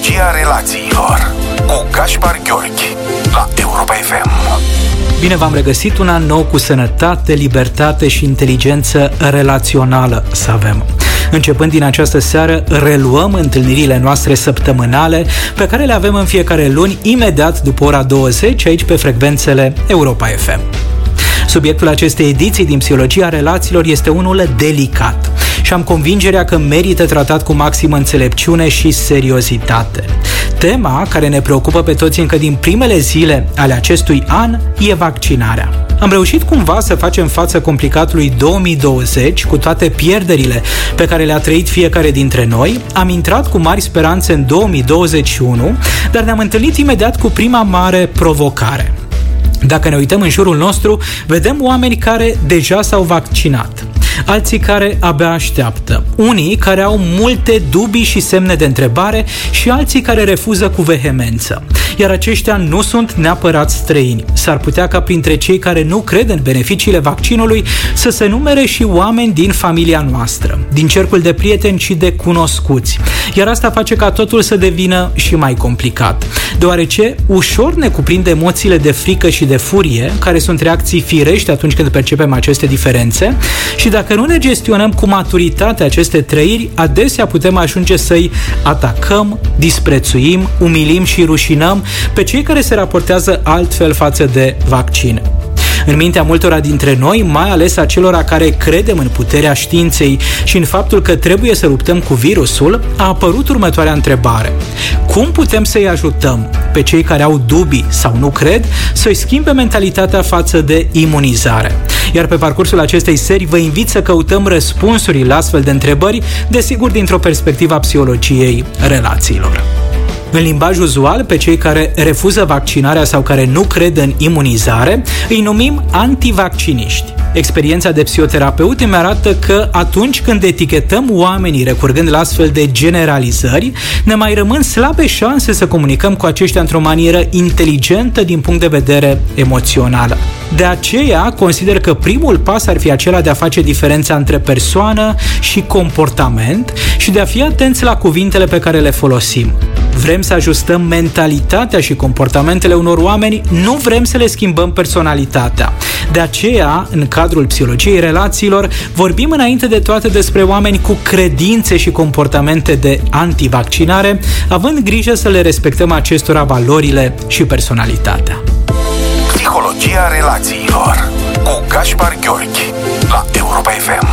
Psihologia relațiilor cu Gaspar Gheorghi la Europa FM. Bine v-am regăsit un an nou cu sănătate, libertate și inteligență relațională să avem. Începând din această seară, reluăm întâlnirile noastre săptămânale pe care le avem în fiecare luni, imediat după ora 20, aici pe frecvențele Europa FM. Subiectul acestei ediții din Psihologia Relațiilor este unul delicat și am convingerea că merită tratat cu maximă înțelepciune și seriozitate. Tema care ne preocupă pe toți încă din primele zile ale acestui an e vaccinarea. Am reușit cumva să facem față complicatului 2020 cu toate pierderile pe care le-a trăit fiecare dintre noi. Am intrat cu mari speranțe în 2021, dar ne-am întâlnit imediat cu prima mare provocare. Dacă ne uităm în jurul nostru, vedem oameni care deja s-au vaccinat alții care abia așteaptă, unii care au multe dubii și semne de întrebare și alții care refuză cu vehemență. Iar aceștia nu sunt neapărat străini. S-ar putea ca printre cei care nu cred în beneficiile vaccinului să se numere și oameni din familia noastră, din cercul de prieteni și de cunoscuți. Iar asta face ca totul să devină și mai complicat, deoarece ușor ne cuprinde emoțiile de frică și de furie, care sunt reacții firești atunci când percepem aceste diferențe și dacă nu ne gestionăm cu maturitate aceste trăiri, adesea putem ajunge să-i atacăm, disprețuim, umilim și rușinăm pe cei care se raportează altfel față de vaccin. În mintea multora dintre noi, mai ales a celor care credem în puterea științei și în faptul că trebuie să luptăm cu virusul, a apărut următoarea întrebare. Cum putem să-i ajutăm pe cei care au dubii sau nu cred să-i schimbe mentalitatea față de imunizare? Iar pe parcursul acestei serii vă invit să căutăm răspunsuri la astfel de întrebări, desigur dintr-o perspectivă a psihologiei relațiilor. În limbaj uzual, pe cei care refuză vaccinarea sau care nu cred în imunizare, îi numim antivacciniști. Experiența de psihoterapeut îmi arată că atunci când etichetăm oamenii recurgând la astfel de generalizări, ne mai rămân slabe șanse să comunicăm cu aceștia într-o manieră inteligentă din punct de vedere emoțional. De aceea, consider că primul pas ar fi acela de a face diferența între persoană și comportament și de a fi atenți la cuvintele pe care le folosim. Vrem să ajustăm mentalitatea și comportamentele unor oameni, nu vrem să le schimbăm personalitatea. De aceea, în cadrul psihologiei relațiilor, vorbim înainte de toate despre oameni cu credințe și comportamente de antivaccinare, având grijă să le respectăm acestora valorile și personalitatea. Psihologia relațiilor cu Gaspar Gheorghi la Europa FM.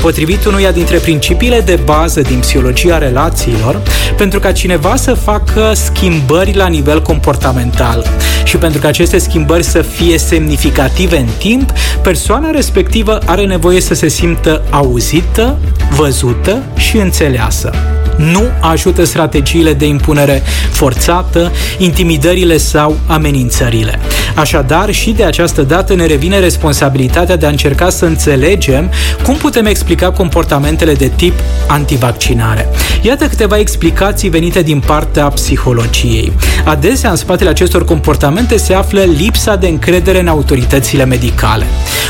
Potrivit unuia dintre principiile de bază din psihologia relațiilor, pentru ca cineva să facă schimbări la nivel comportamental și pentru ca aceste schimbări să fie semnificative în timp, persoana respectivă are nevoie să se simtă auzită, văzută și înțeleasă nu ajută strategiile de impunere forțată, intimidările sau amenințările. Așadar, și de această dată ne revine responsabilitatea de a încerca să înțelegem cum putem explica comportamentele de tip antivaccinare. Iată câteva explicații venite din partea psihologiei. Adesea, în spatele acestor comportamente se află lipsa de încredere în autoritățile medicale.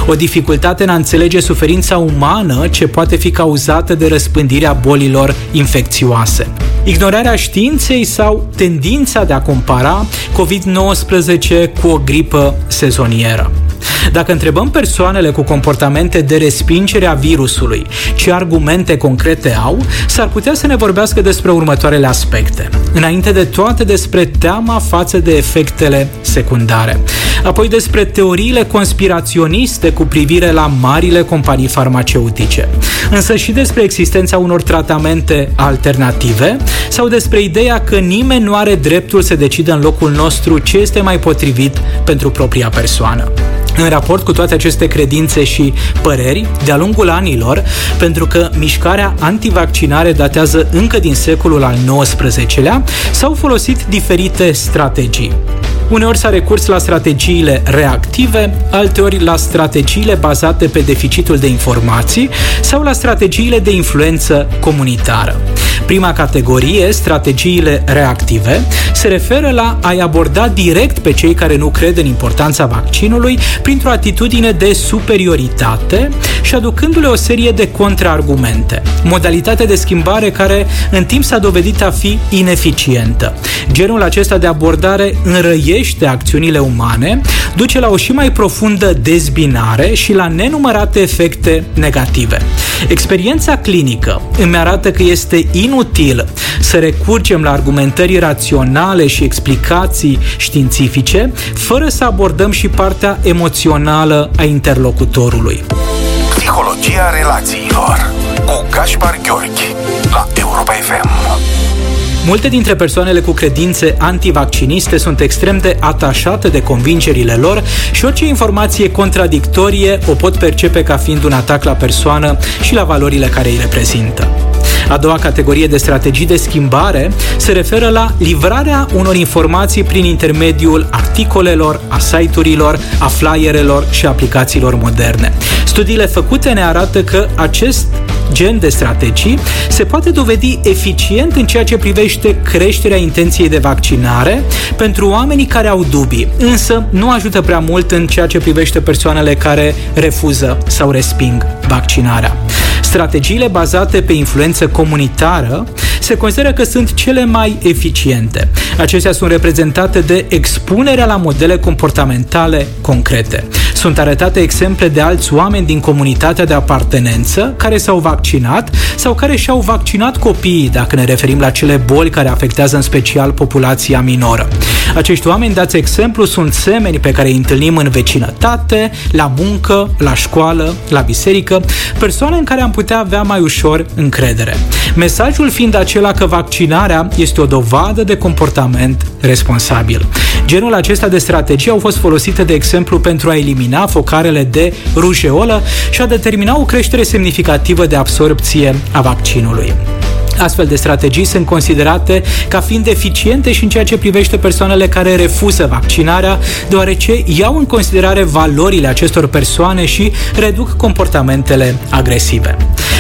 O dificultate în a înțelege suferința umană ce poate fi cauzată de răspândirea bolilor infecțioase. Tiwasin. Ignorarea științei sau tendința de a compara COVID-19 cu o gripă sezonieră. Dacă întrebăm persoanele cu comportamente de respingere a virusului ce argumente concrete au, s-ar putea să ne vorbească despre următoarele aspecte. Înainte de toate despre teama față de efectele secundare. Apoi despre teoriile conspiraționiste cu privire la marile companii farmaceutice. Însă și despre existența unor tratamente alternative sau despre ideea că nimeni nu are dreptul să decidă în locul nostru ce este mai potrivit pentru propria persoană în raport cu toate aceste credințe și păreri de-a lungul anilor, pentru că mișcarea antivaccinare datează încă din secolul al XIX-lea, s-au folosit diferite strategii. Uneori s-a recurs la strategiile reactive, alteori la strategiile bazate pe deficitul de informații sau la strategiile de influență comunitară. Prima categorie, strategiile reactive, se referă la a-i aborda direct pe cei care nu cred în importanța vaccinului printr-o atitudine de superioritate și aducându-le o serie de contraargumente. Modalitate de schimbare care în timp s-a dovedit a fi ineficientă. Genul acesta de abordare înrăiește acțiunile umane, duce la o și mai profundă dezbinare și la nenumărate efecte negative. Experiența clinică îmi arată că este inutil să recurgem la argumentări raționale și explicații științifice, fără să abordăm și partea emoțională a interlocutorului. Psihologia relațiilor cu Gaspar Gheorghi la Europa FM. Multe dintre persoanele cu credințe antivacciniste sunt extrem de atașate de convingerile lor și orice informație contradictorie o pot percepe ca fiind un atac la persoană și la valorile care îi reprezintă. A doua categorie de strategii de schimbare se referă la livrarea unor informații prin intermediul articolelor, a site-urilor, a flyerelor și aplicațiilor moderne. Studiile făcute ne arată că acest gen de strategii se poate dovedi eficient în ceea ce privește creșterea intenției de vaccinare pentru oamenii care au dubii, însă nu ajută prea mult în ceea ce privește persoanele care refuză sau resping vaccinarea. Strategiile bazate pe influență comunitară se consideră că sunt cele mai eficiente. Acestea sunt reprezentate de expunerea la modele comportamentale concrete. Sunt arătate exemple de alți oameni din comunitatea de apartenență care s-au vaccinat sau care și-au vaccinat copiii, dacă ne referim la cele boli care afectează în special populația minoră. Acești oameni, dați exemplu, sunt semeni pe care îi întâlnim în vecinătate, la muncă, la școală, la biserică, persoane în care am putea avea mai ușor încredere. Mesajul fiind acela că vaccinarea este o dovadă de comportament responsabil. Genul acesta de strategii au fost folosite, de exemplu, pentru a elimina focarele de rujeolă și a determina o creștere semnificativă de absorpție a vaccinului. Astfel de strategii sunt considerate ca fiind eficiente și în ceea ce privește persoanele care refuză vaccinarea, deoarece iau în considerare valorile acestor persoane și reduc comportamentele agresive.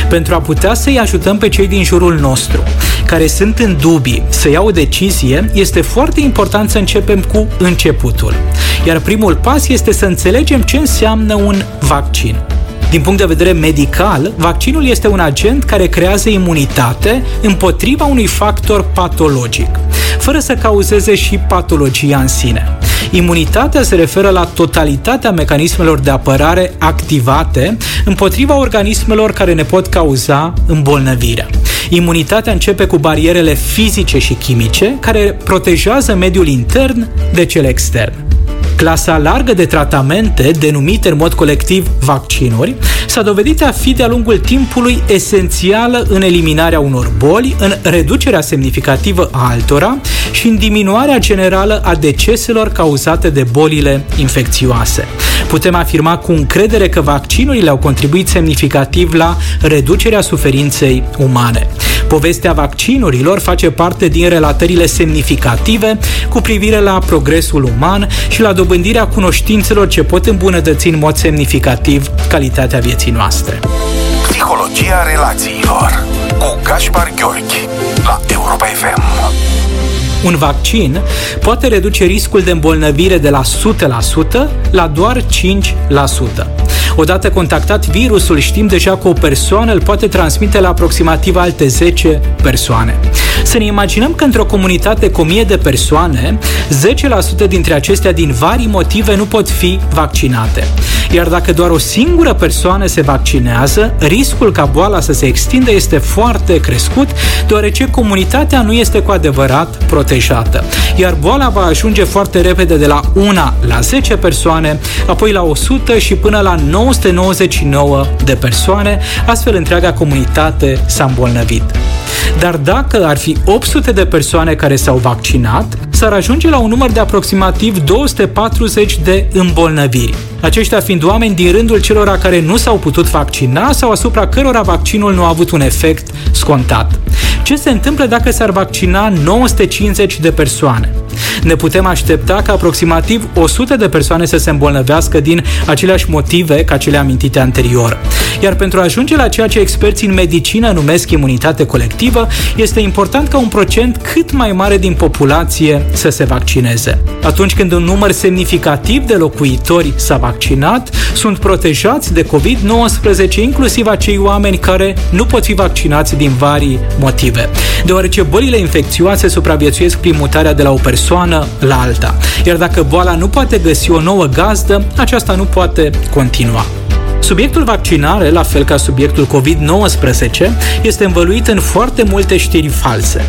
Pentru a putea să-i ajutăm pe cei din jurul nostru, care sunt în dubii să iau o decizie, este foarte important să începem cu începutul. Iar primul pas este să înțelegem ce înseamnă un vaccin. Din punct de vedere medical, vaccinul este un agent care creează imunitate împotriva unui factor patologic, fără să cauzeze și patologia în sine. Imunitatea se referă la totalitatea mecanismelor de apărare activate împotriva organismelor care ne pot cauza îmbolnăvirea. Imunitatea începe cu barierele fizice și chimice care protejează mediul intern de cel extern. Clasa largă de tratamente, denumite în mod colectiv vaccinuri, s-a dovedit a fi de-a lungul timpului esențială în eliminarea unor boli, în reducerea semnificativă a altora și în diminuarea generală a deceselor cauzate de bolile infecțioase. Putem afirma cu încredere că vaccinurile au contribuit semnificativ la reducerea suferinței umane. Povestea vaccinurilor face parte din relatările semnificative cu privire la progresul uman și la dobândirea cunoștințelor ce pot îmbunătăți în mod semnificativ calitatea vieții noastre. Psihologia relațiilor cu Gaspar Gheorghi la Europa FM. Un vaccin poate reduce riscul de îmbolnăvire de la 100% la doar 5%. Odată contactat virusul, știm deja că o persoană îl poate transmite la aproximativ alte 10 persoane. Să ne imaginăm că într-o comunitate cu 1000 de persoane, 10% dintre acestea din vari motive nu pot fi vaccinate. Iar dacă doar o singură persoană se vaccinează, riscul ca boala să se extindă este foarte crescut, deoarece comunitatea nu este cu adevărat protejată. Iar boala va ajunge foarte repede de la 1 la 10 persoane, apoi la 100 și până la 999 de persoane, astfel întreaga comunitate s-a îmbolnăvit. Dar dacă ar fi 800 de persoane care s-au vaccinat, s-ar ajunge la un număr de aproximativ 240 de îmbolnăviri. Aceștia fiind oameni din rândul celor care nu s-au putut vaccina sau asupra cărora vaccinul nu a avut un efect scontat. Ce se întâmplă dacă s-ar vaccina 950 de persoane? Ne putem aștepta ca aproximativ 100 de persoane să se îmbolnăvească din aceleași motive ca cele amintite anterior. Iar pentru a ajunge la ceea ce experții în medicină numesc imunitate colectivă, este important ca un procent cât mai mare din populație să se vaccineze. Atunci când un număr semnificativ de locuitori s-a vaccinat, sunt protejați de COVID-19, inclusiv acei oameni care nu pot fi vaccinați din vari motive. Deoarece bolile infecțioase supraviețuiesc prin mutarea de la o persoană la alta. Iar dacă boala nu poate găsi o nouă gazdă, aceasta nu poate continua. Subiectul vaccinare, la fel ca subiectul COVID-19, este învăluit în foarte multe știri false.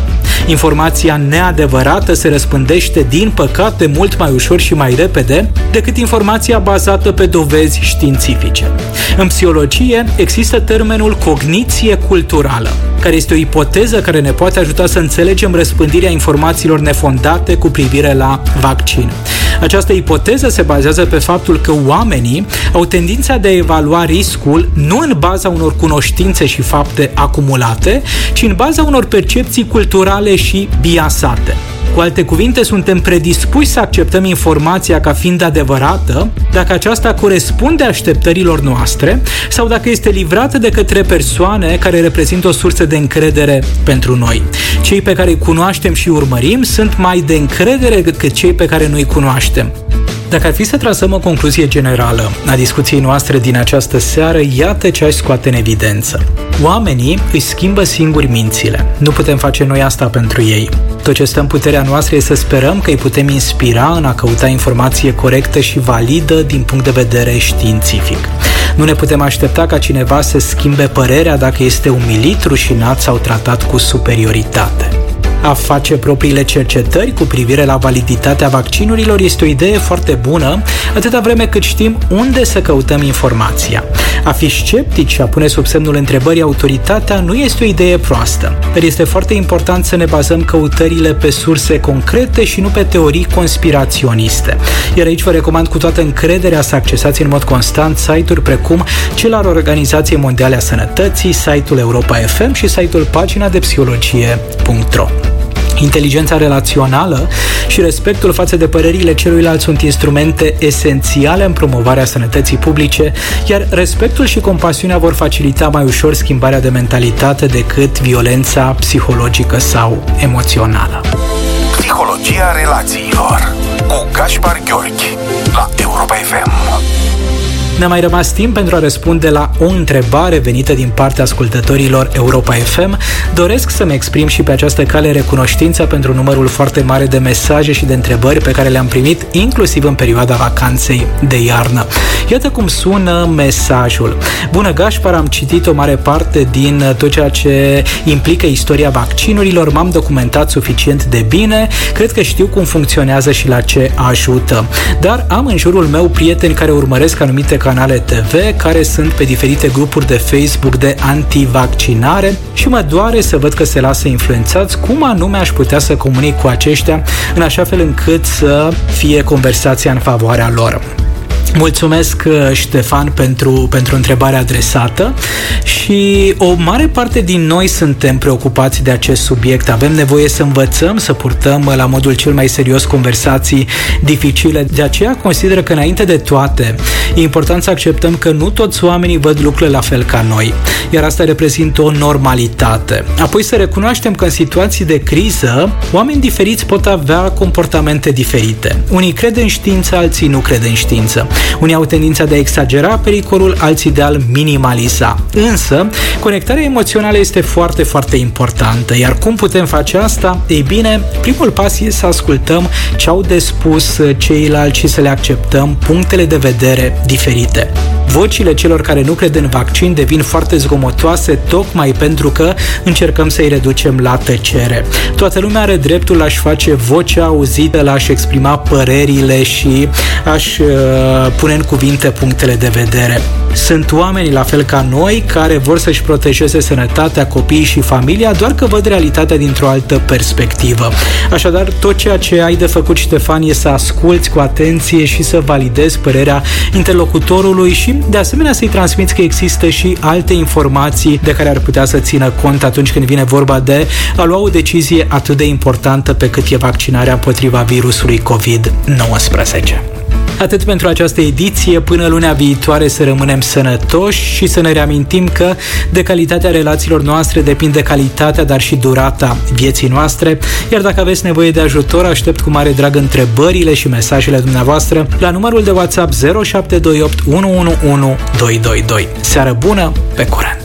Informația neadevărată se răspândește, din păcate, mult mai ușor și mai repede decât informația bazată pe dovezi științifice. În psihologie există termenul cogniție culturală, care este o ipoteză care ne poate ajuta să înțelegem răspândirea informațiilor nefondate cu privire la vaccin. Această ipoteză se bazează pe faptul că oamenii au tendința de a evalua riscul nu în baza unor cunoștințe și fapte acumulate, ci în baza unor percepții culturale și biasate. Cu alte cuvinte, suntem predispuși să acceptăm informația ca fiind adevărată dacă aceasta corespunde așteptărilor noastre sau dacă este livrată de către persoane care reprezintă o sursă de încredere pentru noi. Cei pe care îi cunoaștem și urmărim sunt mai de încredere decât cei pe care nu îi cunoaștem. Dacă ar fi să trasăm o concluzie generală a discuției noastre din această seară, iată ce aș scoate în evidență. Oamenii își schimbă singuri mințile. Nu putem face noi asta pentru ei. Tot ce stă în puterea noastră este să sperăm că îi putem inspira în a căuta informație corectă și validă din punct de vedere științific. Nu ne putem aștepta ca cineva să schimbe părerea dacă este umilit, rușinat sau tratat cu superioritate a face propriile cercetări cu privire la validitatea vaccinurilor este o idee foarte bună, atâta vreme cât știm unde să căutăm informația. A fi sceptici și a pune sub semnul întrebării autoritatea nu este o idee proastă, dar este foarte important să ne bazăm căutările pe surse concrete și nu pe teorii conspiraționiste. Iar aici vă recomand cu toată încrederea să accesați în mod constant site-uri precum cel al Organizației Mondiale a Sănătății, site-ul Europa FM și site-ul pagina de psihologie.ro. Inteligența relațională și respectul față de părerile celuilalt sunt instrumente esențiale în promovarea sănătății publice, iar respectul și compasiunea vor facilita mai ușor schimbarea de mentalitate decât violența psihologică sau emoțională. Psihologia relațiilor cu Gaspar Gheorghi la Europa FM. Ne-a mai rămas timp pentru a răspunde la o întrebare venită din partea ascultătorilor Europa FM. Doresc să-mi exprim și pe această cale recunoștința pentru numărul foarte mare de mesaje și de întrebări pe care le-am primit, inclusiv în perioada vacanței de iarnă. Iată cum sună mesajul. Bună Gașpar, am citit o mare parte din tot ceea ce implică istoria vaccinurilor, m-am documentat suficient de bine, cred că știu cum funcționează și la ce ajută. Dar am în jurul meu prieteni care urmăresc anumite canale TV care sunt pe diferite grupuri de Facebook de antivaccinare și mă doare să văd că se lasă influențați cum anume aș putea să comunic cu aceștia în așa fel încât să fie conversația în favoarea lor. Mulțumesc, uh, Ștefan, pentru, pentru întrebarea adresată și o mare parte din noi suntem preocupați de acest subiect. Avem nevoie să învățăm, să purtăm la modul cel mai serios conversații dificile. De aceea consider că înainte de toate e important să acceptăm că nu toți oamenii văd lucrurile la fel ca noi, iar asta reprezintă o normalitate. Apoi să recunoaștem că în situații de criză, oameni diferiți pot avea comportamente diferite. Unii cred în știință, alții nu cred în știință. Unii au tendința de a exagera pericolul, alții de a-l minimaliza. Însă, conectarea emoțională este foarte, foarte importantă. Iar cum putem face asta? Ei bine, primul pas este să ascultăm ce au de spus ceilalți și să le acceptăm punctele de vedere diferite. Vocile celor care nu cred în vaccin devin foarte zgomotoase tocmai pentru că încercăm să-i reducem la tăcere. Toată lumea are dreptul a-și face vocea auzită, la a-și exprima părerile și a-și uh, pune în cuvinte punctele de vedere. Sunt oameni la fel ca noi care vor să-și protejeze sănătatea copiii și familia, doar că văd realitatea dintr-o altă perspectivă. Așadar, tot ceea ce ai de făcut, Ștefan, e să asculți cu atenție și să validezi părerea interlocutorului și, de asemenea, să-i transmiți că există și alte informații de care ar putea să țină cont atunci când vine vorba de a lua o decizie atât de importantă pe cât e vaccinarea împotriva virusului COVID-19. Atât pentru această ediție, până lunea viitoare să rămânem sănătoși și să ne reamintim că de calitatea relațiilor noastre depinde calitatea, dar și durata vieții noastre, iar dacă aveți nevoie de ajutor, aștept cu mare drag întrebările și mesajele dumneavoastră la numărul de WhatsApp 0728 111 222. Seară bună, pe curând!